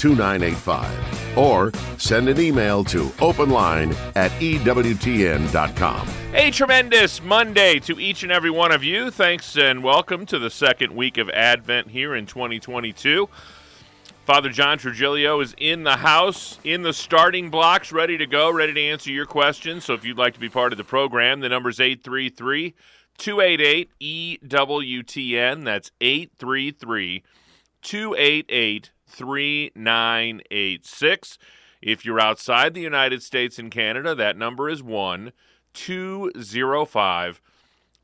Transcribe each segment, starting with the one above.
2985 or send an email to openline at EWTN.com. A tremendous Monday to each and every one of you. Thanks and welcome to the second week of Advent here in 2022. Father John Trigilio is in the house, in the starting blocks, ready to go, ready to answer your questions. So if you'd like to be part of the program, the number is 833 288 EWTN. That's 833 288 3986. If you're outside the United States and Canada, that number is 1 205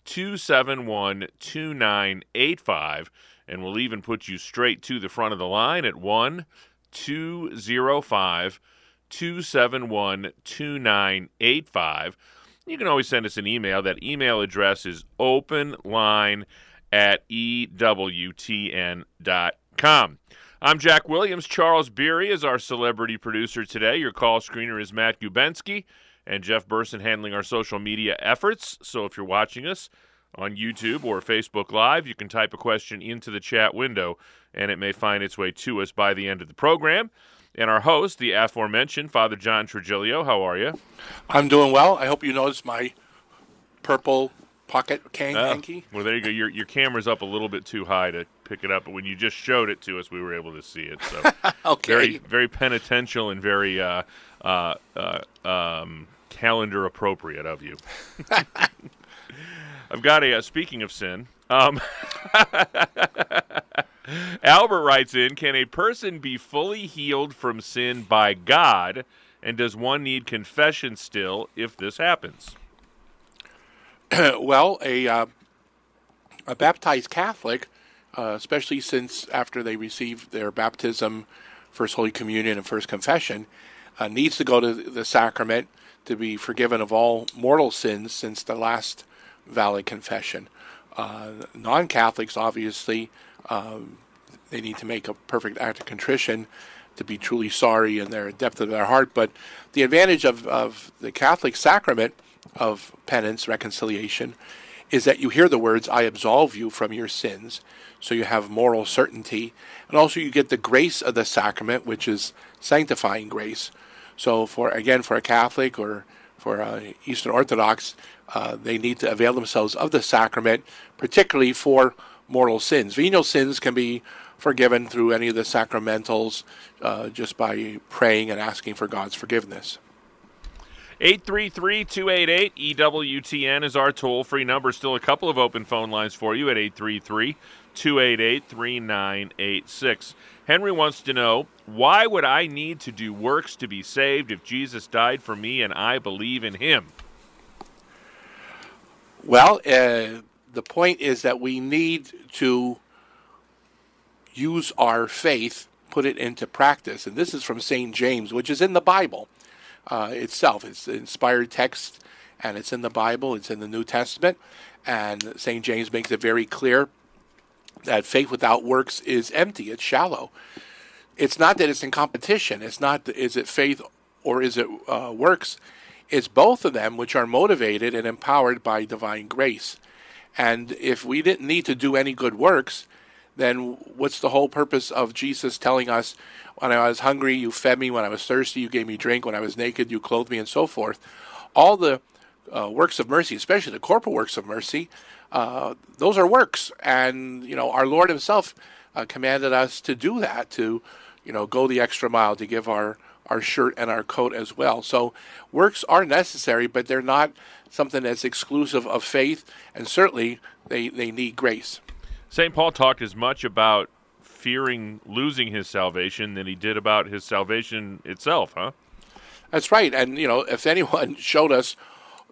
271 2985. And we'll even put you straight to the front of the line at 1 205 271 2985. You can always send us an email. That email address is openline at EWTN.com. I'm Jack Williams. Charles Beery is our celebrity producer today. Your call screener is Matt Gubensky, and Jeff Burson handling our social media efforts. So if you're watching us on YouTube or Facebook Live, you can type a question into the chat window, and it may find its way to us by the end of the program. And our host, the aforementioned Father John Trigilio, how are you? I'm doing well. I hope you noticed my purple pocket can- Oh, ah, hanky. well, there you go. Your, your camera's up a little bit too high to pick it up, but when you just showed it to us, we were able to see it. So Okay. very, very penitential and very uh, uh, uh, um, calendar appropriate of you. I've got a. Uh, speaking of sin, um, Albert writes in: Can a person be fully healed from sin by God, and does one need confession still if this happens? well, a uh, a baptized Catholic, uh, especially since after they receive their baptism, First Holy Communion, and First Confession, uh, needs to go to the sacrament to be forgiven of all mortal sins since the last valid confession. Uh, non-Catholics, obviously, um, they need to make a perfect act of contrition to be truly sorry in their depth of their heart. But the advantage of, of the Catholic sacrament of penance, reconciliation, is that you hear the words, I absolve you from your sins. So you have moral certainty. And also you get the grace of the sacrament, which is sanctifying grace. So for, again, for a Catholic or for uh, Eastern Orthodox, uh, they need to avail themselves of the sacrament, particularly for mortal sins. Venial sins can be forgiven through any of the sacramentals uh, just by praying and asking for God's forgiveness. 833 288 EWTN is our toll free number. Still a couple of open phone lines for you at 833 288 3986. Henry wants to know why would I need to do works to be saved if Jesus died for me and I believe in him? Well, uh, the point is that we need to use our faith, put it into practice. And this is from St. James, which is in the Bible uh, itself. It's inspired text, and it's in the Bible, it's in the New Testament. And St. James makes it very clear that faith without works is empty, it's shallow. It's not that it's in competition, it's not, is it faith or is it uh, works? It's both of them which are motivated and empowered by divine grace. And if we didn't need to do any good works, then what's the whole purpose of Jesus telling us, when I was hungry, you fed me, when I was thirsty, you gave me drink, when I was naked, you clothed me, and so forth? All the uh, works of mercy, especially the corporal works of mercy, uh, those are works. And, you know, our Lord Himself uh, commanded us to do that, to, you know, go the extra mile, to give our, our shirt and our coat as well. So works are necessary, but they're not something that's exclusive of faith, and certainly they, they need grace. St. Paul talked as much about fearing losing his salvation than he did about his salvation itself, huh? That's right. And, you know, if anyone showed us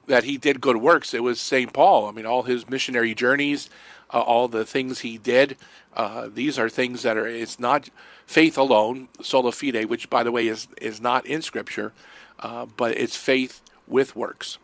that he did good works, it was St. Paul. I mean, all his missionary journeys, uh, all the things he did, uh, these are things that are, it's not faith alone, sola fide, which, by the way, is, is not in Scripture, uh, but it's faith with works.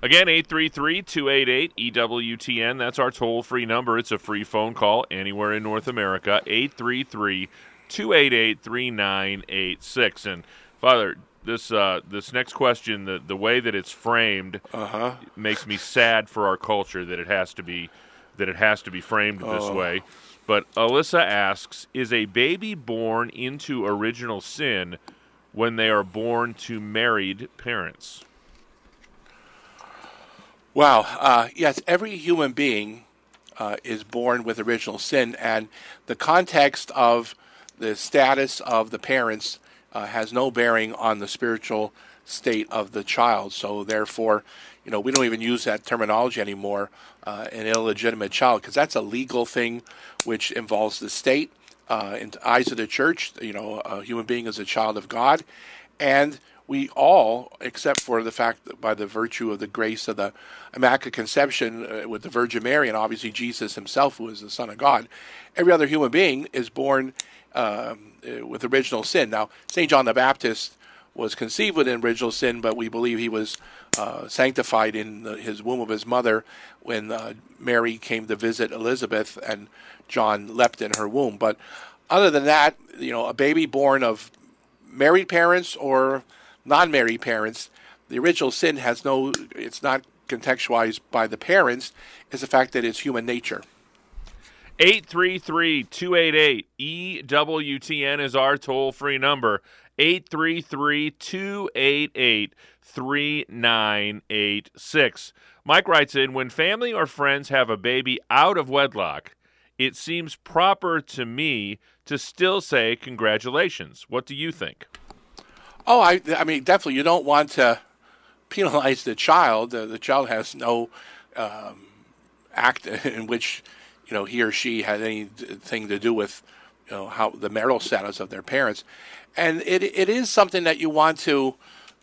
Again, 833 288 EWTN. That's our toll free number. It's a free phone call anywhere in North America. 833 288 3986. And, Father, this uh, this next question, the, the way that it's framed, Uh-huh. makes me sad for our culture that it has to be that it has to be framed this Oh. way. But Alyssa asks, is a baby born into original sin when they are born to married parents? Wow. Uh, yes, every human being uh, is born with original sin, and the context of the status of the parents uh, has no bearing on the spiritual state of the child. So, therefore, you know, we don't even use that terminology anymore, uh, an illegitimate child, because that's a legal thing which involves the state. Uh, in the eyes of the church, you know, a human being is a child of God, and we all, except for the fact that by the virtue of the grace of the Immaculate Conception uh, with the Virgin Mary, and obviously Jesus himself, who is the Son of God, every other human being is born um, uh, with original sin. Now, St. John the Baptist was conceived with original sin, but we believe he was uh, sanctified in the, his womb of his mother when uh, Mary came to visit Elizabeth and John leapt in her womb. But other than that, you know, a baby born of married parents or non-married parents, the original sin has no. It's not contextualized by the parents. It's the fact that it's human nature. 833 288 EWTN is our toll free number. 833 288 3986. Mike writes in When family or friends have a baby out of wedlock, it seems proper to me to still say congratulations. What do you think? Oh, I, I mean, definitely, you don't want to penalize the child. The child has no um, act in which you know he or she had anything to do with you know how the marital status of their parents, and it it is something that you want to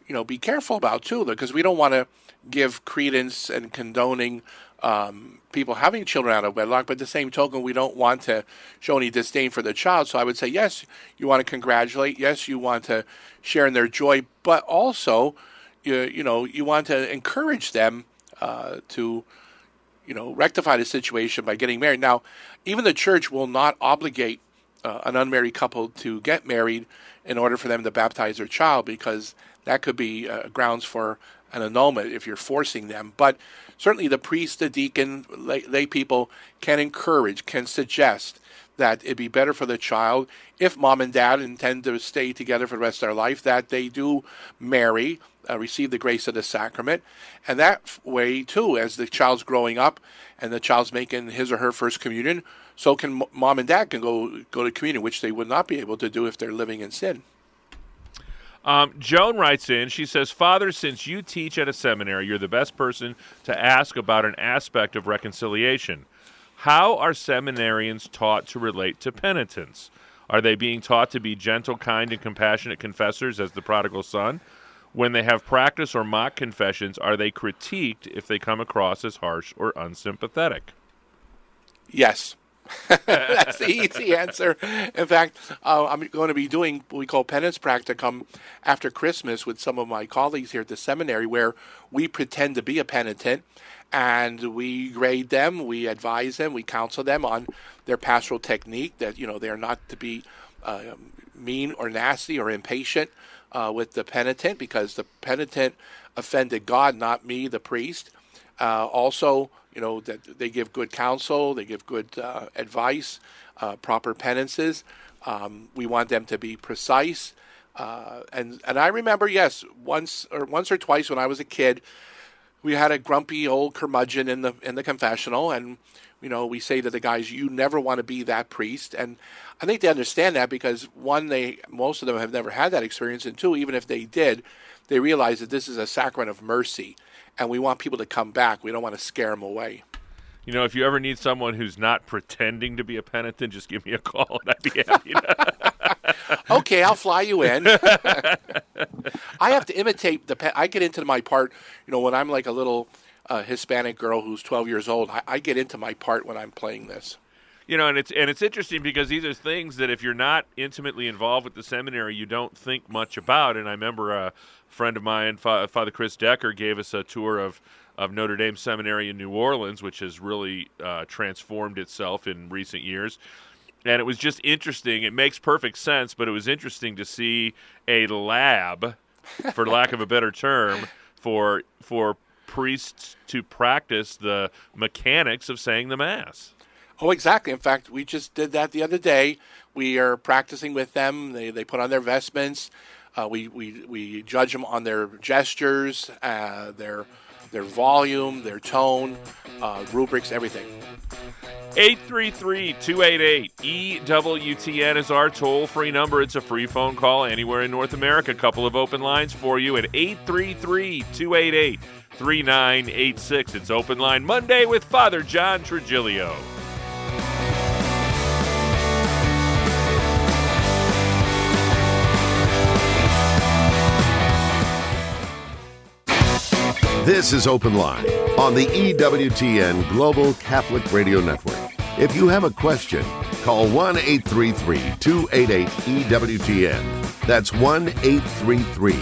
you know be careful about too, because we don't want to give credence and condoning um, people having children out of wedlock, but the same token, we don't want to show any disdain for the child. So I would say, yes, you want to congratulate. Yes, you want to share in their joy, but also, you, you know, you want to encourage them uh, to, you know, rectify the situation by getting married. Now, even the church will not obligate uh, an unmarried couple to get married in order for them to baptize their child because that could be uh, grounds for an annulment if you're forcing them. But certainly the priest, the deacon, lay, lay people can encourage, can suggest that it'd be better for the child if mom and dad intend to stay together for the rest of their life, that they do marry, uh, receive the grace of the sacrament. And that way, too, as the child's growing up and the child's making his or her first communion, so can mom and dad can go go to communion, which they would not be able to do if they're living in sin. Um, Joan writes in, she says, Father, since you teach at a seminary, you're the best person to ask about an aspect of reconciliation. How are seminarians taught to relate to penitents? Are they being taught to be gentle, kind, and compassionate confessors as the prodigal son? When they have practice or mock confessions, are they critiqued if they come across as harsh or unsympathetic? Yes. That's the easy answer. In fact, uh, I'm going to be doing what we call penance practicum after Christmas with some of my colleagues here at the seminary, where we pretend to be a penitent and we grade them, we advise them, we counsel them on their pastoral technique that you know they are not to be uh, mean or nasty or impatient uh, with the penitent because the penitent offended God, not me, the priest. Uh, also, you know that they give good counsel, they give good uh, advice, uh, proper penances. Um, we want them to be precise. Uh, and and I remember, yes, once or once or twice when I was a kid, we had a grumpy old curmudgeon in the in the confessional, and you know we say to the guys, "You never want to be that priest." And I think they understand that because one, they most of them have never had that experience, and two, even if they did, they realize that this is a sacrament of mercy, and we want people to come back. We don't want to scare them away. You know, if you ever need someone who's not pretending to be a penitent, just give me a call and I'd be happy to. okay, I'll fly you in. I have to imitate the. Pe- I get into my part. You know, when I'm like a little uh, Hispanic girl who's 12 years old, I, I get into my part when I'm playing this. you know, and it's and it's interesting because these are things that if you're not intimately involved with the seminary, you don't think much about. And I remember a friend of mine, Father Chris Decker, gave us a tour of of Notre Dame Seminary in New Orleans, which has really uh, transformed itself in recent years. And it was just interesting. It makes perfect sense, but it was interesting to see a lab, for lack of a better term, for for priests to practice the mechanics of saying the mass. Oh, exactly. In fact, we just did that the other day. We are practicing with them. They, they put on their vestments. Uh, we, we, we judge them on their gestures, uh, their their volume, their tone, uh, rubrics, everything. 833-288-EWTN is our toll-free number. It's a free phone call anywhere in North America. A couple of open lines for you at 833-288-3986. It's Open Line Monday with Father John Trigilio. This is Open Line on the EWTN Global Catholic Radio Network. If you have a question, call 1 833 288 EWTN. That's 1 833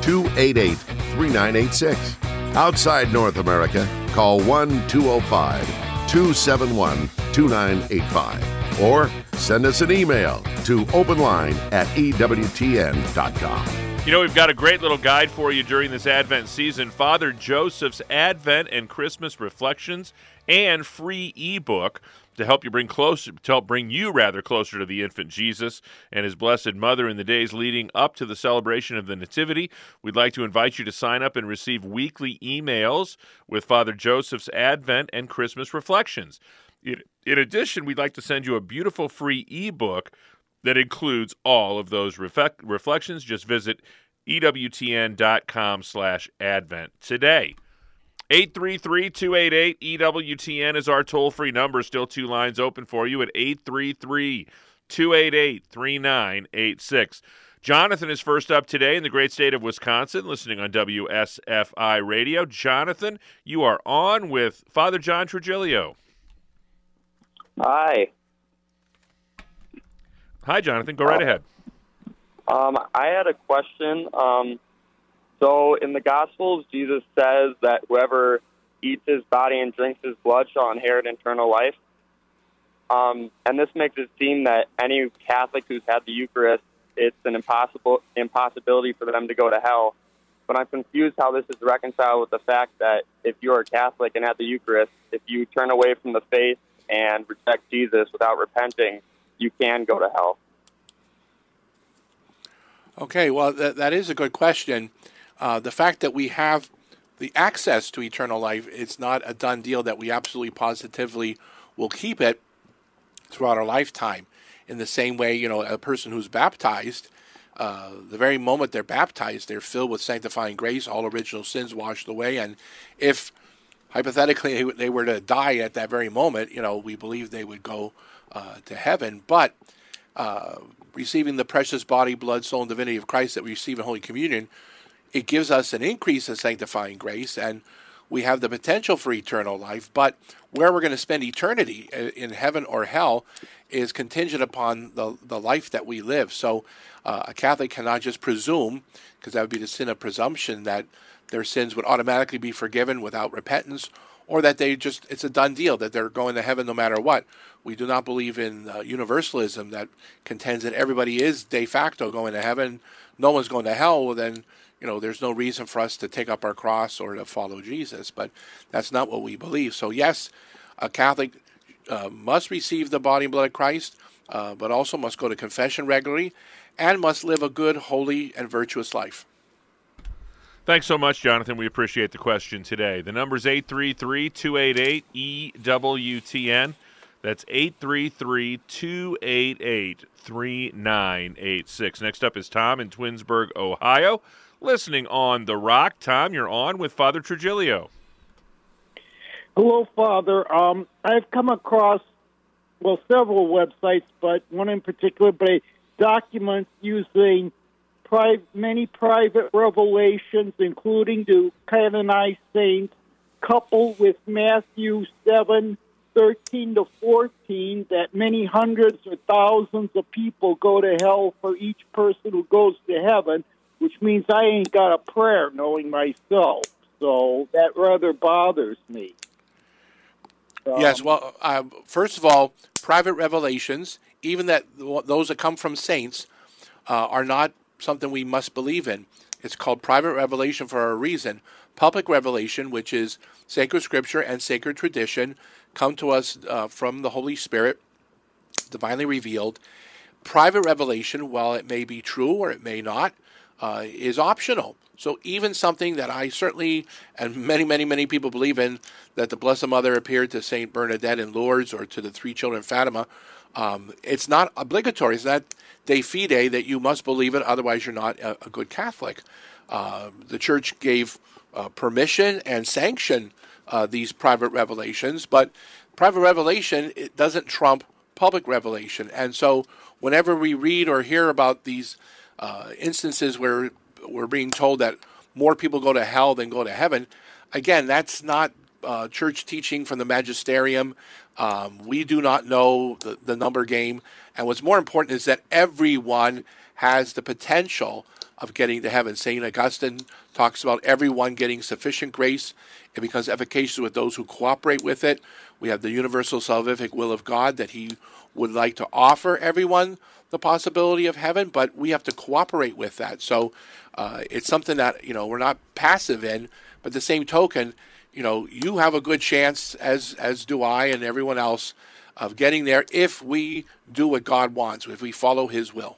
288 3986. Outside North America, call 1 205 271 2985 or send us an email to openline at EWTN.com. You know, we've got a great little guide for you during this Advent season Father Joseph's Advent and Christmas Reflections and free ebook to help you bring closer to help bring you rather closer to the infant Jesus and his blessed mother in the days leading up to the celebration of the nativity. We'd like to invite you to sign up and receive weekly emails with Father Joseph's Advent and Christmas reflections. In, addition, we'd like to send you a beautiful free ebook that includes all of those reflections. Just visit ewtn.com/advent today. 833 288 EWTN is our toll free number. Still two lines open for you at 833 288 3986. Jonathan is first up today in the great state of Wisconsin, listening on WSFI radio. Jonathan, you are on with Father John Trigilio. Hi. Hi, Jonathan. Go right uh, ahead. Um, I had a question. Um, so, in the Gospels, Jesus says that whoever eats his body and drinks his blood shall inherit eternal life. Um, and this makes it seem that any Catholic who's had the Eucharist, it's an impossible impossibility for them to go to hell. But I'm confused how this is reconciled with the fact that if you're a Catholic and at the Eucharist, if you turn away from the faith and reject Jesus without repenting, you can go to hell? Okay, well, that, that is a good question. Uh, the fact that we have the access to eternal life, it's not a done deal that we absolutely positively will keep it throughout our lifetime. In the same way, you know, a person who's baptized, uh, the very moment they're baptized, they're filled with sanctifying grace, all original sins washed away. And if hypothetically they were to die at that very moment, you know, we believe they would go uh, to heaven. But uh, receiving the precious body, blood, soul, and divinity of Christ that we receive in Holy Communion, it gives us an increase in sanctifying grace, and we have the potential for eternal life. But where we're going to spend eternity, uh, in heaven or hell, is contingent upon the, the life that we live. So uh, a Catholic cannot just presume, because that would be the sin of presumption, that their sins would automatically be forgiven without repentance or that they just it's a done deal that they're going to heaven no matter what. We do not believe in uh, universalism that contends that everybody is de facto going to heaven, no one's going to hell. Well, then you know there's no reason for us to take up our cross or to follow Jesus. But that's not what we believe. So yes, a Catholic uh, must receive the body and blood of Christ, uh, but also must go to confession regularly and must live a good, holy, and virtuous life. Thanks so much, Jonathan. We appreciate the question today. The number is 833 288 EWTN. That's 833 288 3986. Next up is Tom in Twinsburg, Ohio, listening on The Rock. Tom, you're on with Father Trigilio. Hello, Father. Um, I've come across, well, several websites, but one in particular, but a document using pri- many private revelations, including the canonized saints, coupled with Matthew 7 13 to 14 that many hundreds or thousands of people go to hell for each person who goes to heaven, which means I ain't got a prayer knowing myself. So that rather bothers me. Um, yes, well, uh, first of all, private revelations, even that those that come from saints, uh, are not something we must believe in. It's called private revelation for a reason. Public revelation, which is sacred scripture and sacred tradition, come to us uh, from the Holy Spirit, divinely revealed. Private revelation, while it may be true or it may not, uh, is optional. So even something that I certainly and many, many, many people believe in, that the Blessed Mother appeared to Saint Bernadette in Lourdes or to the three children of Fatima, um, it's not obligatory. It's not de fide that you must believe it, otherwise you're not a, a good Catholic. Uh, the Church gave uh, permission and sanction uh, these private revelations, but private revelation it doesn't trump public revelation. And so, whenever we read or hear about these uh, instances where we're being told that more people go to hell than go to heaven. Again, that's not uh, church teaching from the magisterium. Um, we do not know the, the number game. And what's more important is that everyone has the potential of getting to heaven. St. Augustine talks about everyone getting sufficient grace. It becomes efficacious with those who cooperate with it. We have the universal salvific will of God that He would like to offer everyone the possibility of heaven, but we have to cooperate with that. So uh, it's something that you know we're not passive in, but the same token, you know, you have a good chance, as as do I and everyone else, of getting there if we do what God wants, if we follow His will.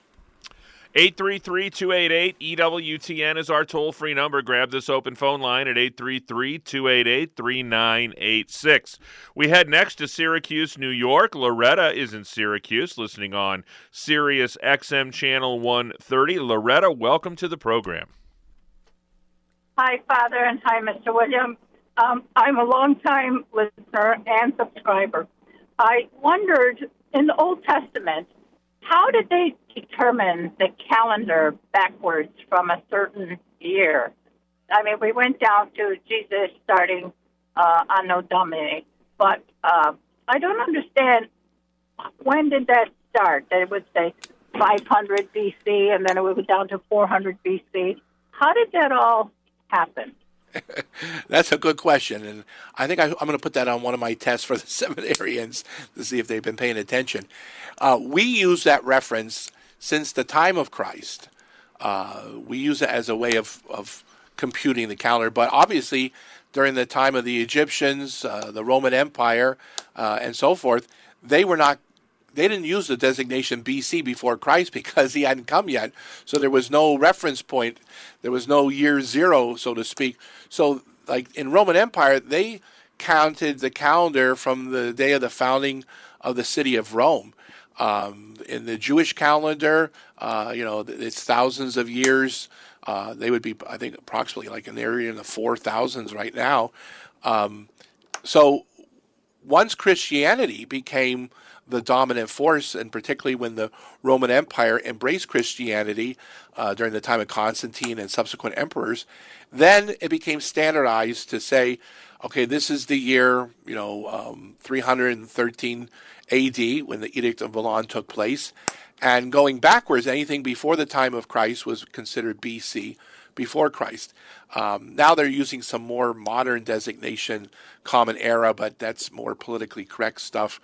833 288 EWTN is our toll free number. Grab this open phone line at 833 288 3986. We head next to Syracuse, New York. Loretta is in Syracuse listening on Sirius XM Channel 130. Loretta, welcome to the program. Hi, Father, and hi, Mr. William. Um, I'm a long-time listener and subscriber. I wondered in the Old Testament, how did they determine the calendar backwards from a certain year? I mean, we went down to Jesus starting uh, Anno Domini, but uh, I don't understand when did that start? That it would say 500 BC and then it would go down to 400 BC. How did that all happen? That's a good question, and I think I, am going to put that on one of my tests for the seminarians to see if they've been paying attention. Uh, we use that reference since the time of Christ. Uh, we use it as a way of, of computing the calendar, but obviously during the time of the Egyptians, uh, the Roman Empire, uh, and so forth, they were not they didn't use the designation BC before Christ because he hadn't come yet. So there was no reference point. There was no year zero, so to speak. So, like in Roman Empire, they counted the calendar from the day of the founding of the city of Rome. Um, in the Jewish calendar, uh, you know, it's thousands of years. Uh, they would be, I think, approximately like an area in the four thousands right now. Um, so once Christianity became the dominant force, and particularly when the Roman Empire embraced Christianity uh, during the time of Constantine and subsequent emperors, then it became standardized to say, okay, this is the year, you know, um, 313 AD when the Edict of Milan took place. And going backwards, anything before the time of Christ was considered BC, before Christ. Um, now they're using some more modern designation, Common Era, but that's more politically correct stuff.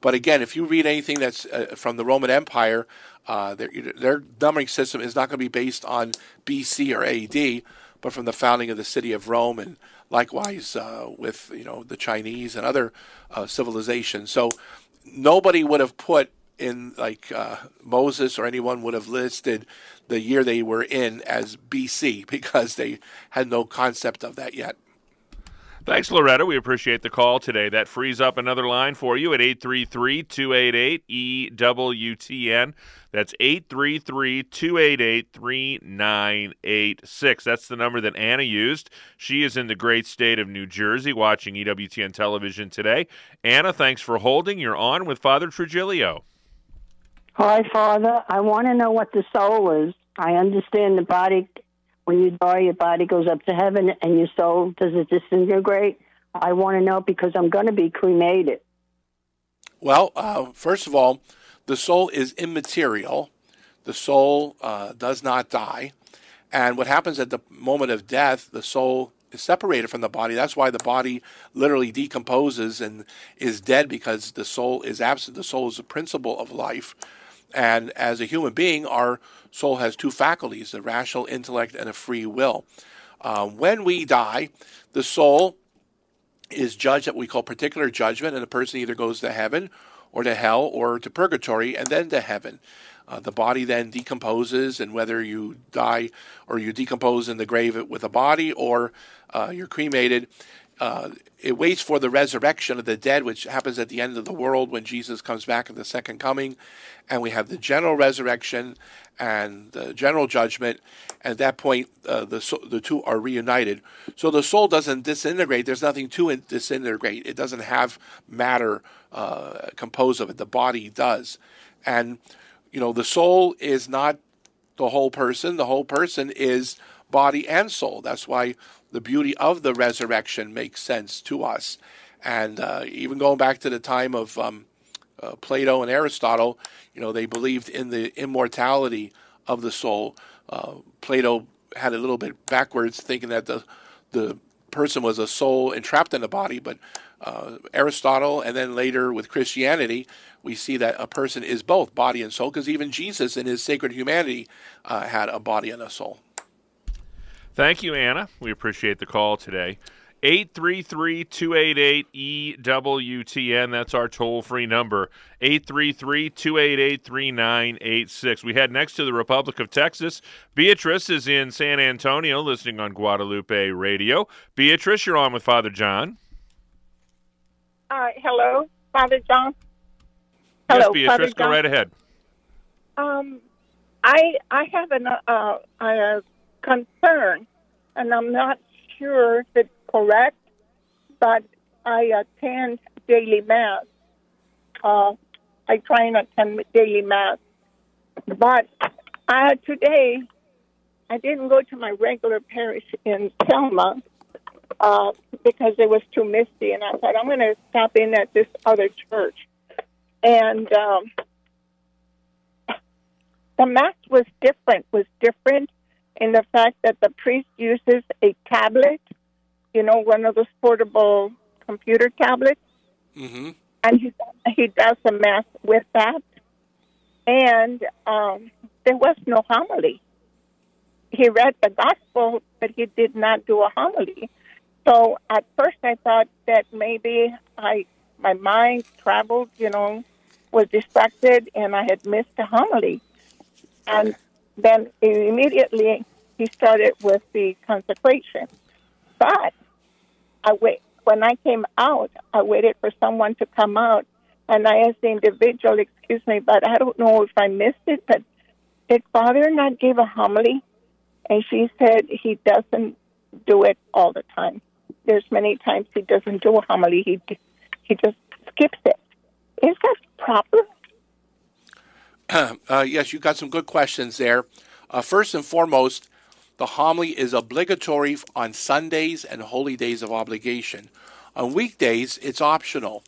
But again, if you read anything that's uh, from the Roman Empire, uh, their, their numbering system is not going to be based on BC or AD, but from the founding of the city of Rome, and likewise uh, with you know the Chinese and other uh, civilizations. So nobody would have put in like uh, Moses or anyone would have listed the year they were in as BC because they had no concept of that yet. Thanks, Loretta. We appreciate the call today. That frees up another line for you at 833 288 EWTN. That's 833 288 3986. That's the number that Anna used. She is in the great state of New Jersey watching EWTN television today. Anna, thanks for holding. You're on with Father Trigilio. Hi, Father. I want to know what the soul is. I understand the body when you die, your body goes up to heaven and your soul does it disintegrate? I want to know because I'm going to be cremated. Well, uh, first of all, the soul is immaterial. The soul uh, does not die. And what happens at the moment of death, the soul is separated from the body. That's why the body literally decomposes and is dead because the soul is absent. The soul is the principle of life. And as a human being, our soul has two faculties the rational intellect and a free will. Uh, when we die, the soul is judged at what we call particular judgment, and the person either goes to heaven or to hell or to purgatory and then to heaven. Uh, the body then decomposes, and whether you die or you decompose in the grave with a body or uh, you're cremated, uh, it waits for the resurrection of the dead, which happens at the end of the world when Jesus comes back at the second coming. And we have the general resurrection and the general judgment. At that point, uh, the, the two are reunited. So the soul doesn't disintegrate. There's nothing to disintegrate. It doesn't have matter uh, composed of it. The body does. And, you know, the soul is not the whole person. The whole person is body and soul. That's why the beauty of the resurrection makes sense to us. And uh, even going back to the time of um, uh, Plato and Aristotle, you know, they believed in the immortality of the soul. Uh, Plato had a little bit backwards, thinking that the the person was a soul entrapped in a body, but uh, Aristotle and then later with Christianity, we see that a person is both body and soul, because even Jesus in his sacred humanity uh, had a body and a soul. Thank you, Anna. We appreciate the call today. 833 288 EWTN. That's our toll free number. 833 288 3986. We head next to the Republic of Texas. Beatrice is in San Antonio listening on Guadalupe Radio. Beatrice, you're on with Father John. Uh, hello, Father John. Hello, yes, Beatrice, Father go John. right ahead. Um, I I have an, uh, a concern, and I'm not sure if it's correct, but I attend daily mass. Uh, I try and attend daily mass, but uh, today I didn't go to my regular parish in Selma uh, because it was too misty, and I thought I'm going to stop in at this other church, and um, the mass was different. Was different in the fact that the priest uses a tablet, you know, one of those portable computer tablets, Mm-hmm. and he he does the mass with that. And um, there was no homily. He read the gospel, but he did not do a homily. So at first, I thought that maybe I my mind traveled, you know, was distracted, and I had missed a homily. And then immediately he started with the consecration. But I wait when I came out, I waited for someone to come out, and I asked the individual, "Excuse me, but I don't know if I missed it, but did Father not give a homily?" And she said he doesn't do it all the time. There's many times he doesn't do a homily. He he just skips it. Is that proper? uh, yes, you got some good questions there. Uh, first and foremost, the homily is obligatory on Sundays and holy days of obligation. On weekdays, it's optional.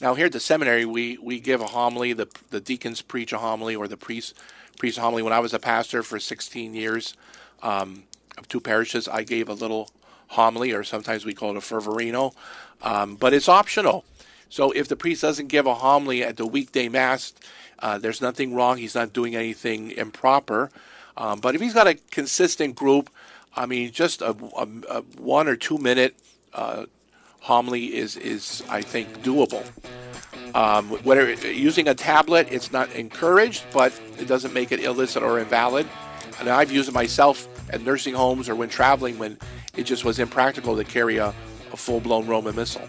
Now, here at the seminary, we, we give a homily. The, the deacons preach a homily, or the priest preach a homily. When I was a pastor for 16 years um, of two parishes, I gave a little homily, or sometimes we call it a fervorino, um, but it's optional. So if the priest doesn't give a homily at the weekday mass, uh, there's nothing wrong. He's not doing anything improper. Um, but if he's got a consistent group, I mean, just a, a, a one or two minute uh, homily is, is I think, doable. Um, whether using a tablet, it's not encouraged, but it doesn't make it illicit or invalid. And I've used it myself at nursing homes or when traveling when it just was impractical to carry a, a full blown Roman Missal.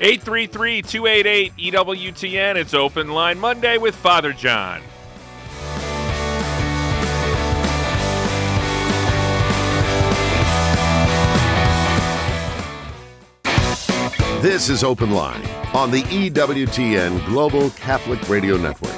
833 288 EWTN. It's Open Line Monday with Father John. This is Open Line on the EWTN Global Catholic Radio Network.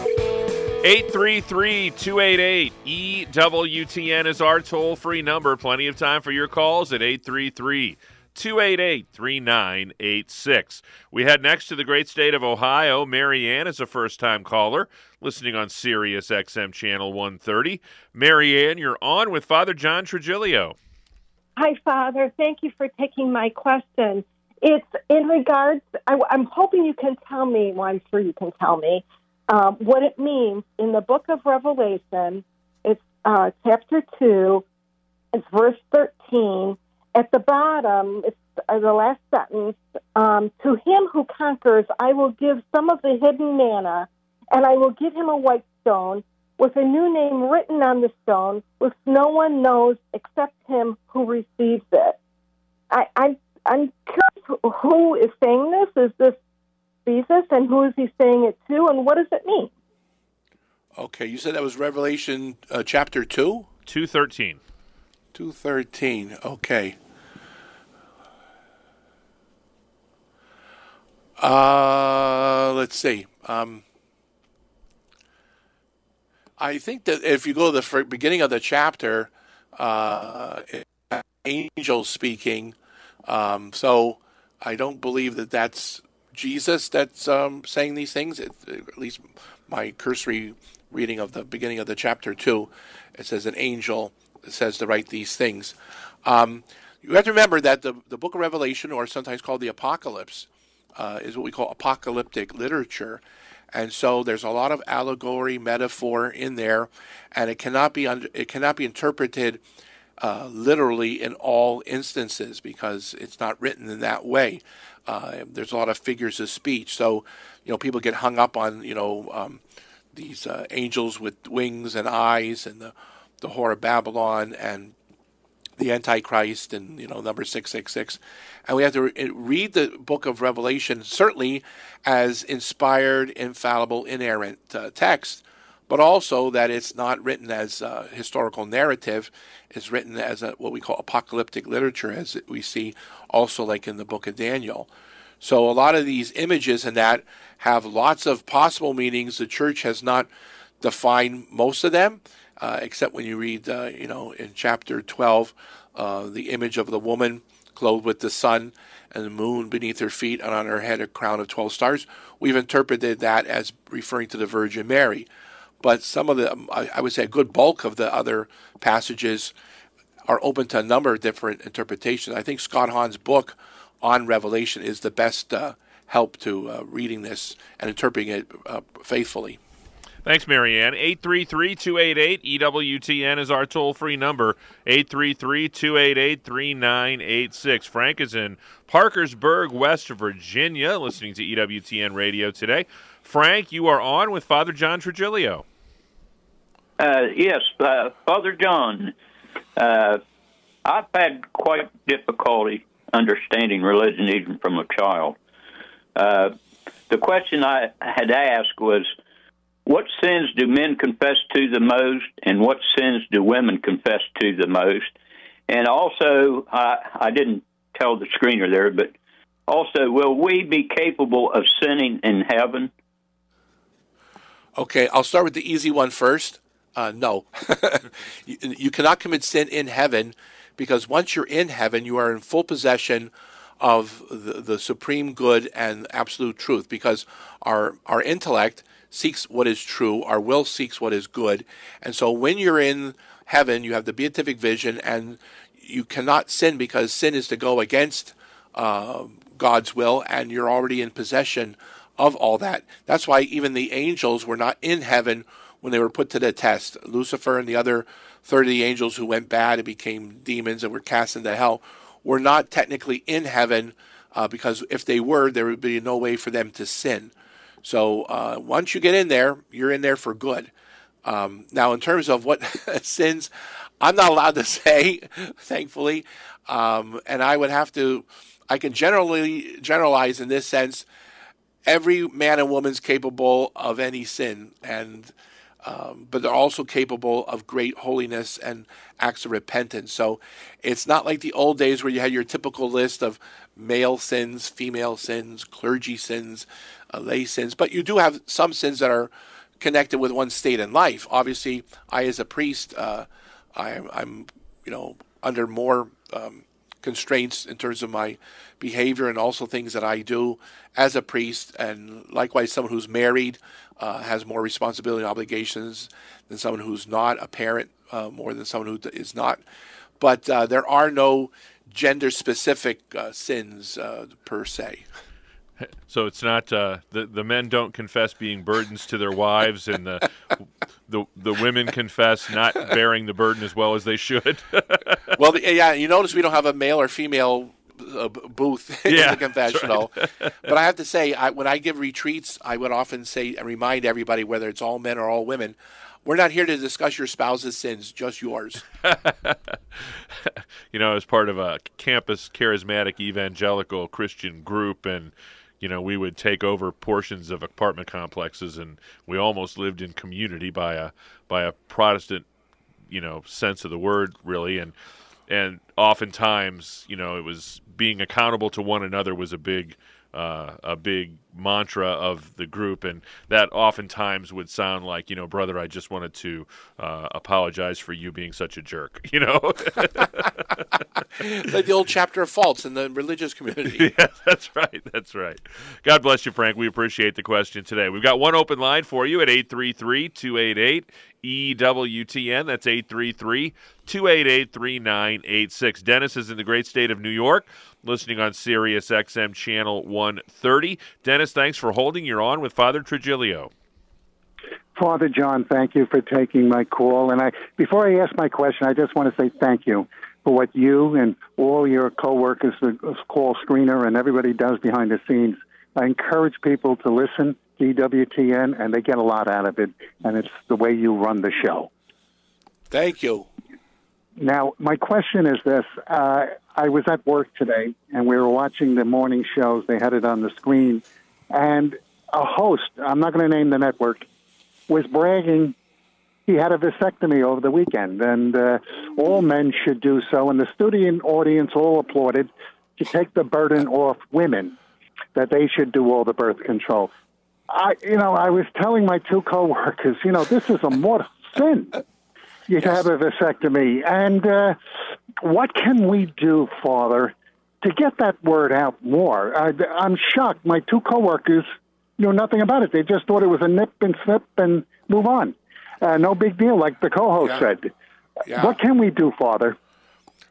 833 288 EWTN is our toll free number. Plenty of time for your calls at 833 288 3986. We head next to the great state of Ohio. Marianne is a first time caller listening on Sirius XM Channel 130. Marianne, you're on with Father John Trigilio. Hi, Father. Thank you for taking my question. It's in regards, I, am hoping you can tell me, well, I'm sure you can tell me, um, what it means in the book of Revelation. It's uh, chapter 2, it's verse 13 at the bottom, it's uh, the last sentence. Um, to him who conquers, I will give some of the hidden manna, and I will give him a white stone with a new name written on the stone, which no one knows except him who receives it. I, I'm I'm curious who is saying this. Is this Jesus, and who is he saying it to, and what does it mean? Okay, you said that was Revelation uh, chapter two. Two thirteen. Two thirteen. Okay. Uh, let's see. Um, I think that if you go to the beginning of the chapter, uh, angels speaking. Um, so I don't believe that that's Jesus that's um, saying these things. It, at least my cursory reading of the beginning of the chapter two, it says an angel says to write these things. Um, you have to remember that the the book of Revelation, or sometimes called the Apocalypse, uh, is what we call apocalyptic literature. And so there's a lot of allegory, metaphor in there, and it cannot be un- it cannot be interpreted uh, literally in all instances because it's not written in that way. Uh, there's a lot of figures of speech, so you know people get hung up on you know um, these uh, angels with wings and eyes and the the whore of Babylon and the Antichrist and you know number six six six, and we have to read the book of Revelation certainly as inspired, infallible, inerrant uh, text, but also that it's not written as a historical narrative; it's written as a, what we call apocalyptic literature, as we see also like in the book of Daniel. So a lot of these images and that have lots of possible meanings. The church has not defined most of them uh, except when you read, uh, you know, in chapter 12, uh, the image of the woman clothed with the sun and the moon beneath her feet, and on her head a crown of 12 stars. We've interpreted that as referring to the Virgin Mary. But some of the, um, I would say a good bulk of the other passages are open to a number of different interpretations. I think Scott Hahn's book on Revelation is the best uh, help to uh, reading this and interpreting it uh, faithfully. Thanks, Marianne. 833 288 EWTN is our toll free number. 833 288 3986. Frank is in Parkersburg, West Virginia, listening to EWTN radio today. Frank, you are on with Father John Trigilio. Uh, yes, uh, Father John. Uh, I've had quite difficulty understanding religion even from a child. Uh, the question I had asked was what sins do men confess to the most, and what sins do women confess to the most? And also, I, I didn't tell the screener there, but also, will we be capable of sinning in heaven? Okay, I'll start with the easy one first. Uh, no, you, you cannot commit sin in heaven because once you're in heaven, you are in full possession of the, the supreme good and absolute truth because our our intellect seeks what is true, our will seeks what is good. And so when you're in heaven, you have the beatific vision, and you cannot sin because sin is to go against uh, God's will, and you're already in possession of all that. That's why even the angels were not in heaven when they were put to the test. Lucifer and the other 30 angels who went bad and became demons and were cast into hell were not technically in heaven uh, because if they were, there would be no way for them to sin. So uh, once you get in there, you're in there for good. Um, now, in terms of what sins, I'm not allowed to say, thankfully, um, and I would have to. I can generally generalize in this sense. Every man and woman's capable of any sin, and um, but they're also capable of great holiness and acts of repentance. So it's not like the old days where you had your typical list of male sins, female sins, clergy sins, uh, lay sins, but you do have some sins that are connected with one's state in life. Obviously, I as a priest, uh, I, am you know under more um, constraints in terms of my behavior and also things that I do as a priest, and likewise, someone who's married uh, has more responsibility and obligations than someone who's not a parent, uh, more than someone who is not. But uh, there are no gender specific uh, sins uh, per se. So it's not uh, the the men don't confess being burdens to their wives, and the the the women confess not bearing the burden as well as they should. well, the, yeah, you notice we don't have a male or female uh, booth in Yeah, the confessional. but I have to say, I, when I give retreats, I would often say and remind everybody, whether it's all men or all women, we're not here to discuss your spouse's sins, just yours. you know, as part of a campus charismatic evangelical Christian group, and you know, we would take over portions of apartment complexes, and we almost lived in community by a by a Protestant, you know, sense of the word, really, and and oftentimes, you know, it was being accountable to one another was a big uh, a big mantra of the group, and that oftentimes would sound like, you know, brother, I just wanted to uh, apologize for you being such a jerk, you know. Like the old chapter of faults in the religious community. yeah, that's right. That's right. God bless you, Frank. We appreciate the question today. We've got one open line for you at 833 288 EWTN. That's 833 288 3986. Dennis is in the great state of New York, listening on Sirius XM Channel 130. Dennis, thanks for holding. You're on with Father Trigilio. Father John, thank you for taking my call. And I, before I ask my question, I just want to say thank you for what you and all your coworkers, the call screener, and everybody does behind the scenes. I encourage people to listen to EWTN, and they get a lot out of it. And it's the way you run the show. Thank you. Now, my question is this. Uh, I was at work today, and we were watching the morning shows. They had it on the screen. And a host, I'm not going to name the network, was bragging he had a vasectomy over the weekend, and uh, all men should do so. And the studio audience all applauded to take the burden off women that they should do all the birth control. I, you know, I was telling my two coworkers, you know, this is a mortal sin. You have a vasectomy, and uh, what can we do, Father, to get that word out more? I, I'm shocked. My two coworkers knew nothing about it. They just thought it was a nip and snip and move on. Uh, no big deal, like the co-host Yeah. said. Yeah. What can we do, Father?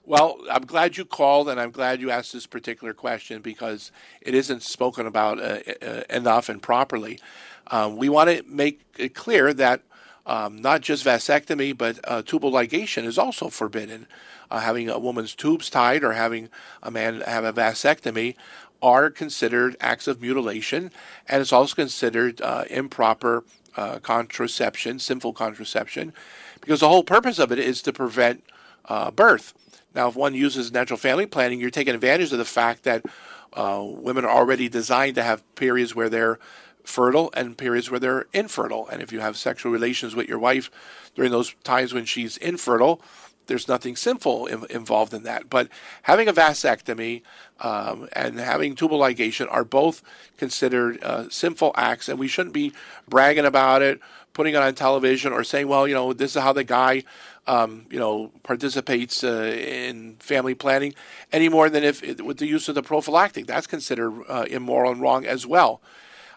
Well, I'm glad you called, and I'm glad you asked this particular question because it isn't spoken about uh, uh, enough and properly. Um, we want to make it clear that um, not just vasectomy, but uh, tubal ligation is also forbidden. Uh, having a woman's tubes tied or having a man have a vasectomy are considered acts of mutilation, and it's also considered uh, improper uh, contraception, sinful contraception, because the whole purpose of it is to prevent uh, birth. Now, if one uses natural family planning, you're taking advantage of the fact that uh, women are already designed to have periods where they're fertile and periods where they're infertile. And if you have sexual relations with your wife during those times when she's infertile, there's nothing sinful in, involved in that. But having a vasectomy um, and having tubal ligation are both considered uh, sinful acts, and we shouldn't be bragging about it, putting it on television, or saying, "Well, you know, this is how the guy." Um, you know, participates uh, in family planning any more than if with the use of the prophylactic. That's considered uh, immoral and wrong as well.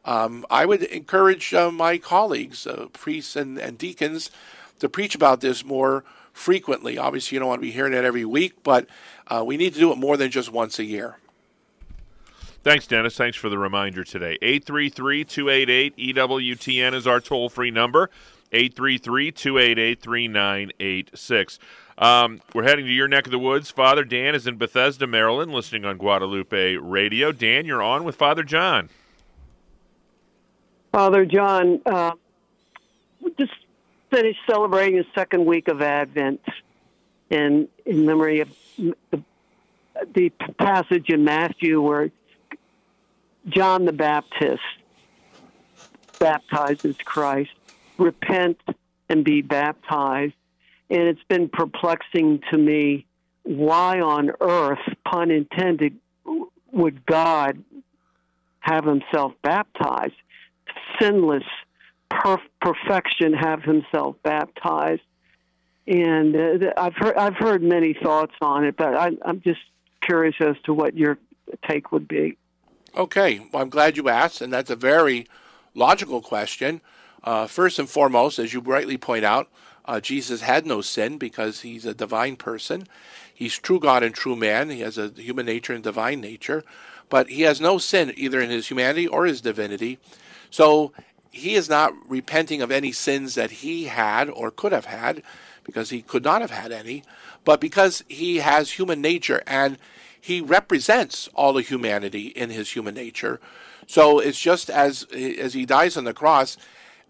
Um, I would encourage uh, my colleagues, uh, priests and, and deacons, to preach about this more frequently. Obviously, you don't want to be hearing it every week, but uh, we need to do it more than just once a year. Thanks, Dennis. Thanks for the reminder today. 833 288 EWTN is our toll free number. 833 288 3986. Um, we're heading to your neck of the woods. Father Dan is in Bethesda, Maryland, listening on Guadalupe Radio. Dan, you're on with Father John. Father John, uh, just finished celebrating the second week of Advent, and in memory of the, the passage in Matthew where John the Baptist baptizes Christ, repent and be baptized. And it's been perplexing to me why on earth, pun intended, would God have himself baptized? Sinless perf- perfection have himself baptized. And uh, I've heard I've heard many thoughts on it, but I, I'm just curious as to what your take would be. Okay, well, I'm glad you asked, and that's a very logical question. Uh, first and foremost, as you rightly point out, uh, Jesus had no sin because he's a divine person. He's true God and true man. He has a human nature and divine nature, but he has no sin either in his humanity or his divinity. So he is not repenting of any sins that he had or could have had because he could not have had any, but because he has human nature and he represents all of humanity in his human nature. So it's just as as he dies on the cross,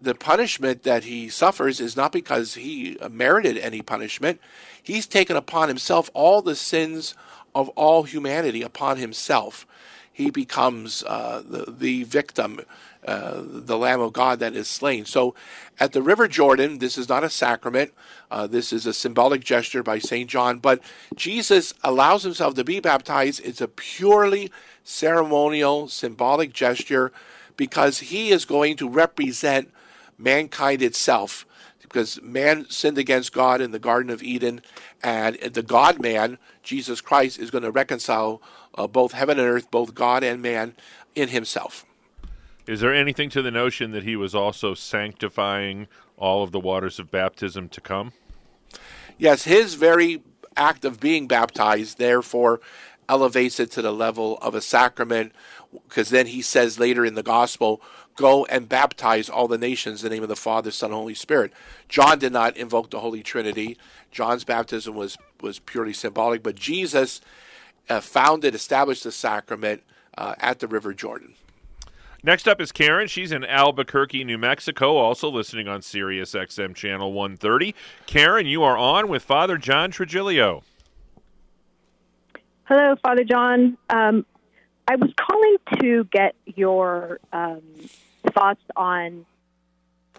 the punishment that he suffers is not because he merited any punishment. He's taken upon himself all the sins of all humanity upon himself. He becomes uh, the, the victim, uh, the Lamb of God that is slain. So at the River Jordan, this is not a sacrament. Uh, this is a symbolic gesture by St. John, but Jesus allows himself to be baptized. It's a purely ceremonial, symbolic gesture because he is going to represent mankind itself because man sinned against God in the Garden of Eden, and the God man, Jesus Christ, is going to reconcile uh, both heaven and earth, both God and man, in himself. Is there anything to the notion that he was also sanctifying all of the waters of baptism to come? Yes, his very act of being baptized, therefore, elevates it to the level of a sacrament, because then he says later in the gospel, Go and baptize all the nations in the name of the Father, Son, and Holy Spirit. John did not invoke the Holy Trinity. John's baptism was, was purely symbolic, but Jesus uh, founded, established the sacrament uh, at the River Jordan. Next up is Karen. She's in Albuquerque, New Mexico, also listening on Sirius XM Channel 130. Karen, you are on with Father John Trigilio. Hello, Father John. Um, I was calling to get your um, thoughts on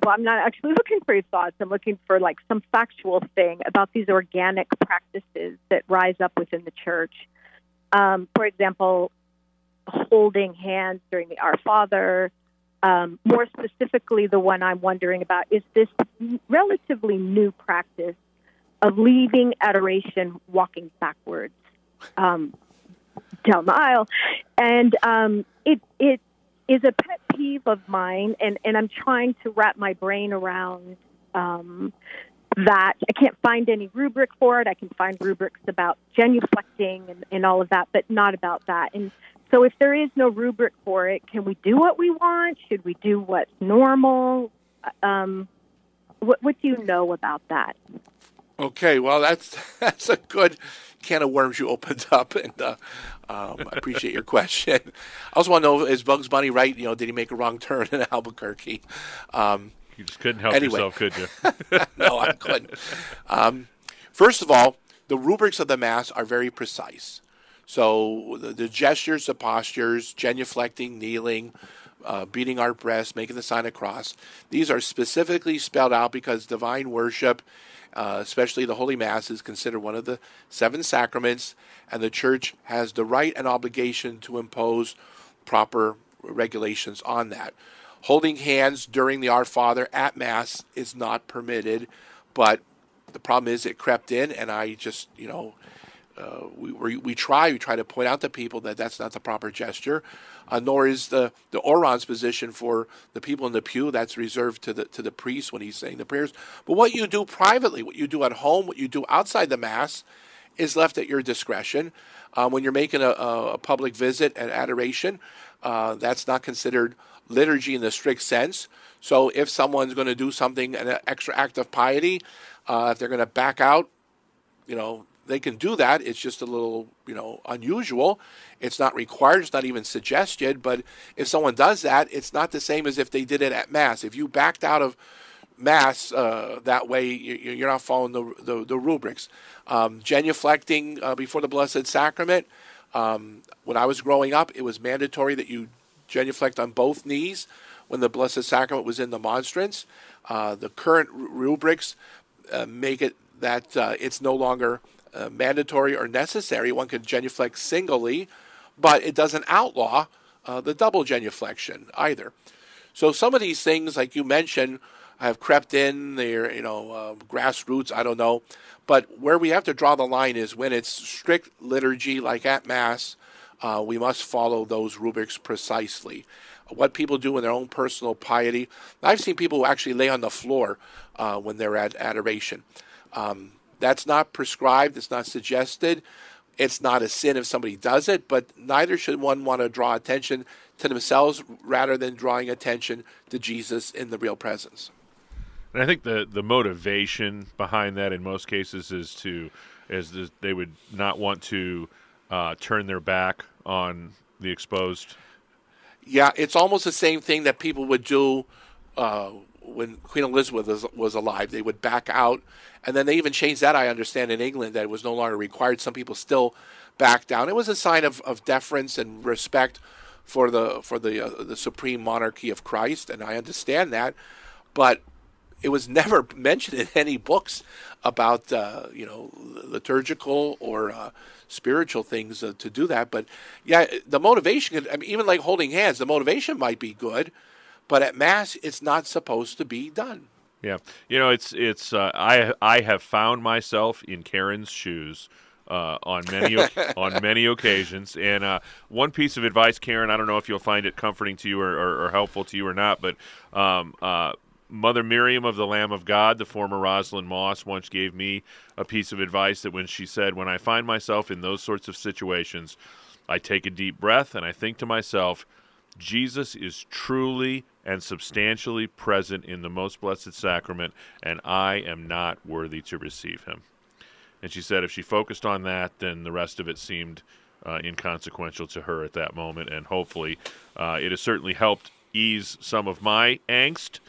well i'm not actually looking for your thoughts i'm looking for like some factual thing about these organic practices that rise up within the church um, for example holding hands during the our father um, more specifically the one i'm wondering about is this relatively new practice of leaving adoration walking backwards um, down the aisle and um, it it is a pet peeve of mine, and, and I'm trying to wrap my brain around um, that. I can't find any rubric for it. I can find rubrics about genuflecting and, and all of that, but not about that. And so, if there is no rubric for it, can we do what we want? Should we do what's normal? Um, what, what do you know about that? Okay, well, that's that's a good can of worms you opened up, and uh, um, I appreciate your question. I also want to know: Is Bugs Bunny right? You know, did he make a wrong turn in Albuquerque? Um, you just couldn't help anyway. yourself, could you? no, I couldn't. Um, first of all, the rubrics of the mass are very precise. So the, the gestures, the postures, genuflecting, kneeling, uh, beating our breasts, making the sign of cross. These are specifically spelled out because divine worship uh, especially the Holy Mass, is considered one of the seven sacraments, and the Church has the right and obligation to impose proper regulations on that. Holding hands during the Our Father at Mass is not permitted, but the problem is it crept in, and I just, you know, uh, we, we, we try we try to point out to people that that's not the proper gesture, uh, nor is the the orans position for the people in the pew. That's reserved to the to the priest when he's saying the prayers. But what you do privately, what you do at home, what you do outside the mass, is left at your discretion. Uh, when you're making a, a, public visit and adoration, uh, that's not considered liturgy in the strict sense. So if someone's going to do something, an extra act of piety, uh, if they're going to back out, you know, they can do that. It's just a little, you know, unusual. It's not required. It's not even suggested. But if someone does that, it's not the same as if they did it at mass. If you backed out of mass uh, that way, you, are not following the the, the rubrics. Um, genuflecting uh, before the Blessed Sacrament. Um, when I was growing up, it was mandatory that you genuflect on both knees when the Blessed Sacrament was in the monstrance. Uh, the current rubrics uh, make it that uh, it's no longer uh, mandatory or necessary. One can genuflect singly, but it doesn't outlaw uh, the double genuflection either. So some of these things, like you mentioned, have crept in. They're you know uh, grassroots. I don't know, but where we have to draw the line is when it's strict liturgy, like at mass. Uh, we must follow those rubrics precisely. What people do in their own personal piety. I've seen people who actually lay on the floor uh, when they're at adoration. Um, that's not prescribed. It's not suggested. It's not a sin if somebody does it, but neither should one want to draw attention to themselves rather than drawing attention to Jesus in the real presence. And I think the the motivation behind that in most cases is to is the, they would not want to uh, turn their back on the exposed. Yeah, it's almost the same thing that people would do uh, when Queen Elizabeth was, was alive. They would back out, and then they even changed that. I understand in England that it was no longer required. Some people still back down. It was a sign of, of deference and respect for the for the uh, the supreme monarchy of Christ, and I understand that, but it was never mentioned in any books about uh, you know liturgical or uh, spiritual things uh, to do that. But yeah, the motivation, I mean, even like holding hands, the motivation might be good, but at mass, it's not supposed to be done. Yeah, you know, it's it's uh, I I have found myself in Karen's shoes. Uh, on many on many occasions. And uh, one piece of advice, Karen, I don't know if you'll find it comforting to you or, or, or helpful to you or not, but um, uh, Mother Miriam of the Lamb of God, the former Rosalind Moss, once gave me a piece of advice that when she said, When I find myself in those sorts of situations, I take a deep breath and I think to myself, Jesus is truly and substantially present in the most blessed sacrament, and I am not worthy to receive him. And she said if she focused on that, then the rest of it seemed uh, inconsequential to her at that moment. And hopefully, uh, it has certainly helped ease some of my angst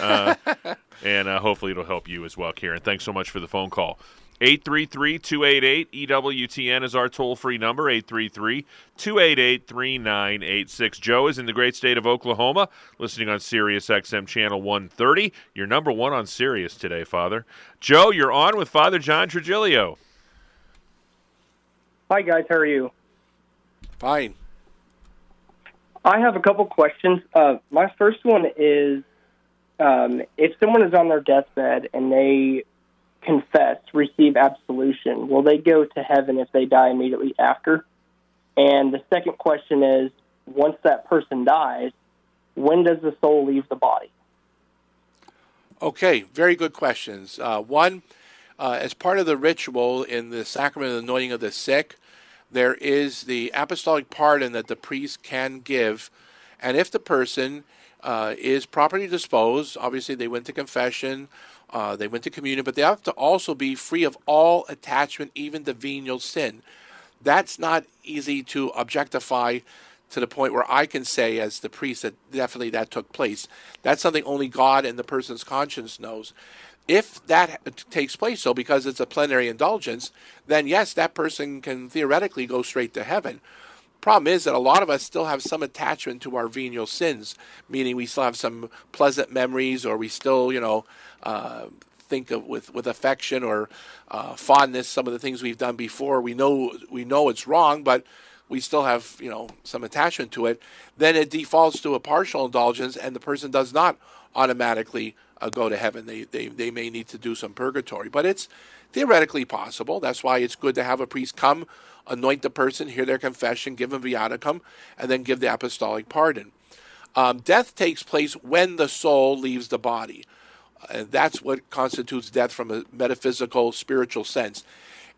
uh, and uh, hopefully it'll help you as well, Karen. Thanks so much for the phone call. 833-288-EWTN is our toll-free number, 833-288-3986. Joe is in the great state of Oklahoma, listening on Sirius XM Channel 130. You're number one on Sirius today, Father. Joe, you're on with Father John Trigilio. Hi, guys. How are you? Fine. I have a couple questions. Uh, my first one is um, if someone is on their deathbed and they confess, receive absolution, will they go to heaven if they die immediately after? And the second question is once that person dies, when does the soul leave the body? Okay, very good questions. Uh, one, uh, as part of the ritual in the sacrament of the anointing of the sick, there is the apostolic pardon that the priest can give. And if the person uh, is properly disposed. Obviously, they went to confession, uh, they went to communion, but they have to also be free of all attachment, even to venial sin. That's not easy to objectify to the point where I can say, as the priest, that definitely that took place. That's something only God and the person's conscience knows. If that takes place, so because it's a plenary indulgence, then yes, that person can theoretically go straight to heaven. Problem is that a lot of us still have some attachment to our venial sins, meaning we still have some pleasant memories, or we still, you know, uh, think of with, with affection or uh, fondness some of the things we've done before. We know we know it's wrong, but we still have you know some attachment to it. Then it defaults to a partial indulgence, and the person does not automatically uh, go to heaven. They, they they may need to do some purgatory, but it's theoretically possible. That's why it's good to have a priest come anoint the person, hear their confession, give them viaticum, and then give the apostolic pardon. Um, death takes place when the soul leaves the body. And that's what constitutes death from a metaphysical, spiritual sense.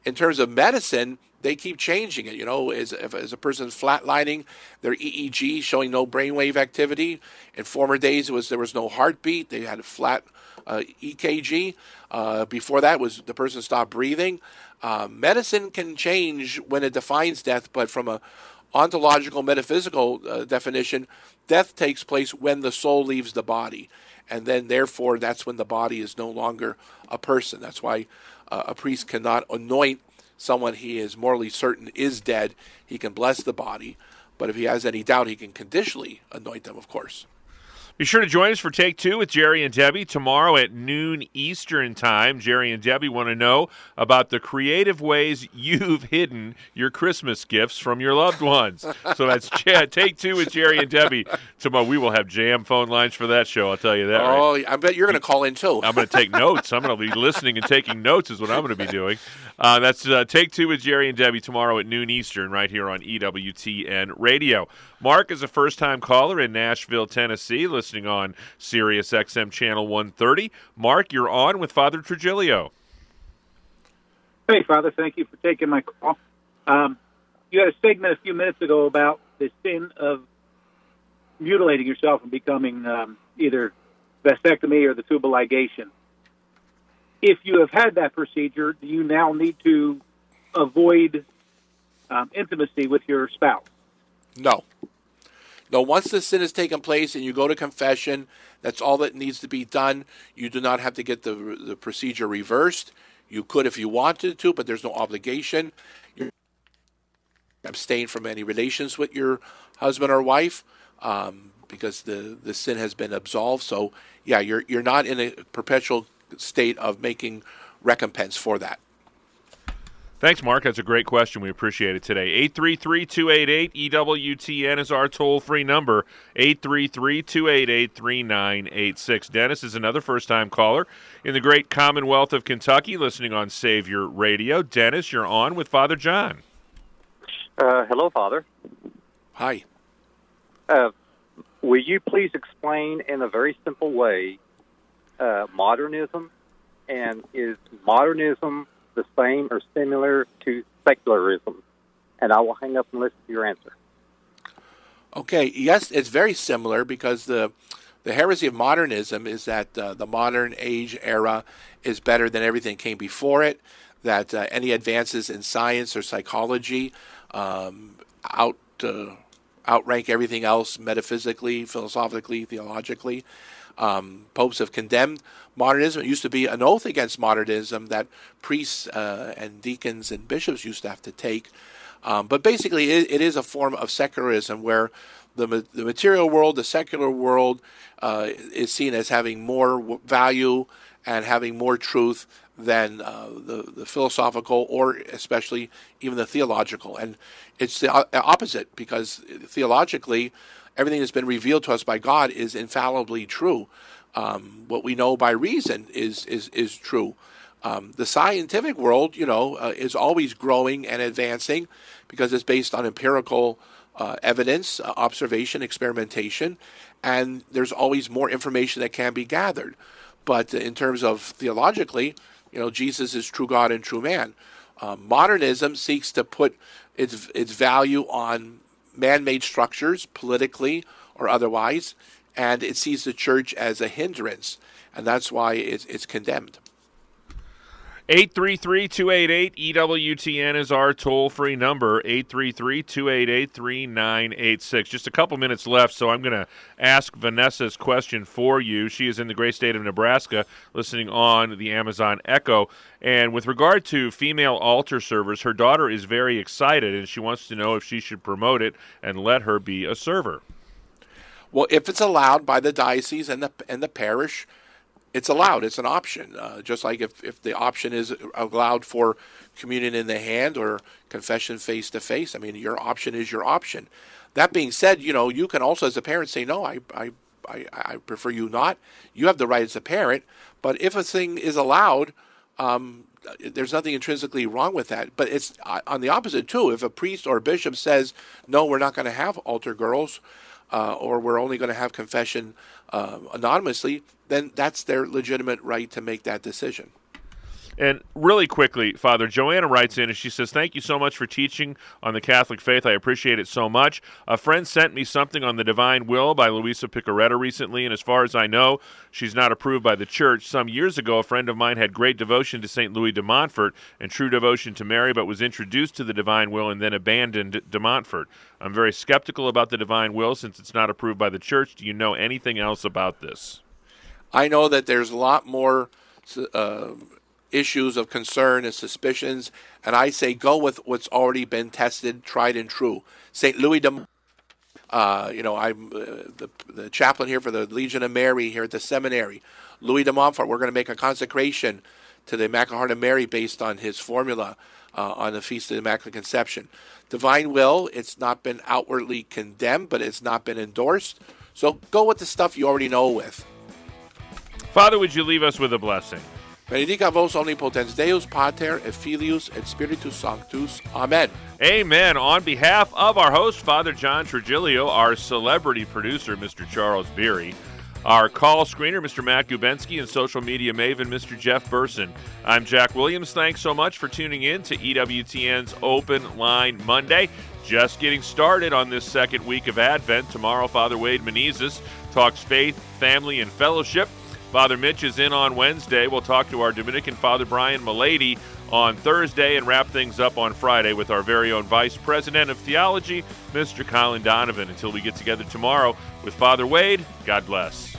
In terms of medicine, they keep changing it. You know, as, if, as a person's flatlining, their EEG showing no brainwave activity. In former days, it was there was no heartbeat. They had a flat uh, EKG. Uh, before that, was the person stopped breathing. Uh, medicine can change when it defines death, but from a ontological metaphysical uh, definition, death takes place when the soul leaves the body, and then therefore that's when the body is no longer a person. That's why uh, a priest cannot anoint someone he is morally certain is dead. He can bless the body, but if he has any doubt, he can conditionally anoint them, of course. Be sure to join us for Take Two with Jerry and Debbie tomorrow at noon Eastern Time. Jerry and Debbie want to know about the creative ways you've hidden your Christmas gifts from your loved ones. so that's Take Two with Jerry and Debbie tomorrow. We will have jam phone lines for that show. I'll tell you that. Oh, right? I bet you're going to call in too. I'm going to take notes. I'm going to be listening and taking notes. Is what I'm going to be doing. Uh, that's uh, Take Two with Jerry and Debbie tomorrow at noon Eastern, right here on EWTN Radio. Mark is a first time caller in Nashville, Tennessee, listening on Sirius XM Channel 130. Mark, you're on with Father Trigilio. Hey, Father, thank you for taking my call. Um, you had a segment a few minutes ago about the sin of mutilating yourself and becoming um, either vasectomy or the tubal ligation. If you have had that procedure, do you now need to avoid um, intimacy with your spouse? No. No, once the sin has taken place and you go to confession, that's all that needs to be done. You do not have to get the, the procedure reversed. You could if you wanted to, but there's no obligation. You abstain from any relations with your husband or wife um, because the, the sin has been absolved. So, yeah, you're, you're not in a perpetual state of making recompense for that. Thanks, Mark. That's a great question. We appreciate it today. 833 288 EWTN is our toll free number. 833 288 3986. Dennis is another first time caller in the great Commonwealth of Kentucky, listening on Savior Radio. Dennis, you're on with Father John. Uh, hello, Father. Hi. Uh, will you please explain in a very simple way uh, modernism? And is modernism the same or similar to secularism? And I will hang up and listen to your answer. Okay, yes, it's very similar because the the heresy of modernism is that uh, the modern age era is better than everything came before it. That uh, any advances in science or psychology um, out uh, outrank everything else metaphysically, philosophically, theologically. Um, popes have condemned modernism. It used to be an oath against modernism that priests uh, and deacons and bishops used to have to take. Um, but basically, it, it is a form of secularism where the, the material world, the secular world, uh, is seen as having more value and having more truth than uh, the, the philosophical or especially even the theological. And it's the opposite because theologically, everything that's been revealed to us by God is infallibly true. Um, what we know by reason is is is true. Um, the scientific world, you know, uh, is always growing and advancing because it's based on empirical uh, evidence, uh, observation, experimentation, and there's always more information that can be gathered. But in terms of theologically, you know, Jesus is true God and true man. Um, modernism seeks to put its its value on man-made structures, politically or otherwise, and it sees the church as a hindrance, and that's why it's, it's condemned. 833 288 EWTN is our toll free number, 833 288 3986. Just a couple minutes left, so I'm going to ask Vanessa's question for you. She is in the great state of Nebraska, listening on the Amazon Echo. And with regard to female altar servers, her daughter is very excited and she wants to know if she should promote it and let her be a server. Well, if it's allowed by the diocese and the, and the parish, it's allowed. It's an option. Uh, just like if, if the option is allowed for communion in the hand or confession face to face, I mean, your option is your option. That being said, you know, you can also, as a parent, say, no, I, I, I, I prefer you not. You have the right as a parent. But if a thing is allowed, um, there's nothing intrinsically wrong with that. But it's uh, on the opposite, too. If a priest or a bishop says, no, we're not going to have altar girls, uh, or we're only going to have confession uh, anonymously, then that's their legitimate right to make that decision. And really quickly, Father, Joanna writes in and she says, Thank you so much for teaching on the Catholic faith. I appreciate it so much. A friend sent me something on the divine will by Luisa Piccarreta recently, and as far as I know, she's not approved by the church. Some years ago, a friend of mine had great devotion to St. Louis de Montfort and true devotion to Mary, but was introduced to the divine will and then abandoned de Montfort. I'm very skeptical about the divine will since it's not approved by the church. Do you know anything else about this? I know that there's a lot more. Uh, issues of concern and suspicions, and I say go with what's already been tested, tried, and true. St. Louis de Uh, you know, I'm uh, the, the chaplain here for the Legion of Mary here at the seminary. Louis de Montfort, we're going to make a consecration to the Immaculate Mary based on his formula uh, on the Feast of the Immaculate Conception. Divine Will, it's not been outwardly condemned, but it's not been endorsed. So go with the stuff you already know with. Father, would you leave us with a blessing? Benedica vos omnipotens Deus, Pater, et Filius, et Spiritus Sanctus. Amen. Amen. On behalf of our host, Father John Trigilio, our celebrity producer, Mr. Charles Beery, our call screener, Mr. Matt Gubensky, and social media maven, Mr. Jeff Burson. I'm Jack Williams. Thanks so much for tuning in to EWTN's Open Line Monday. Just getting started on this second week of Advent. Tomorrow, Father Wade Menezes talks faith, family, and fellowship. Father Mitch is in on Wednesday. We'll talk to our Dominican Father Brian Mullady on Thursday and wrap things up on Friday with our very own Vice President of Theology, Mr. Colin Donovan. Until we get together tomorrow with Father Wade, God bless.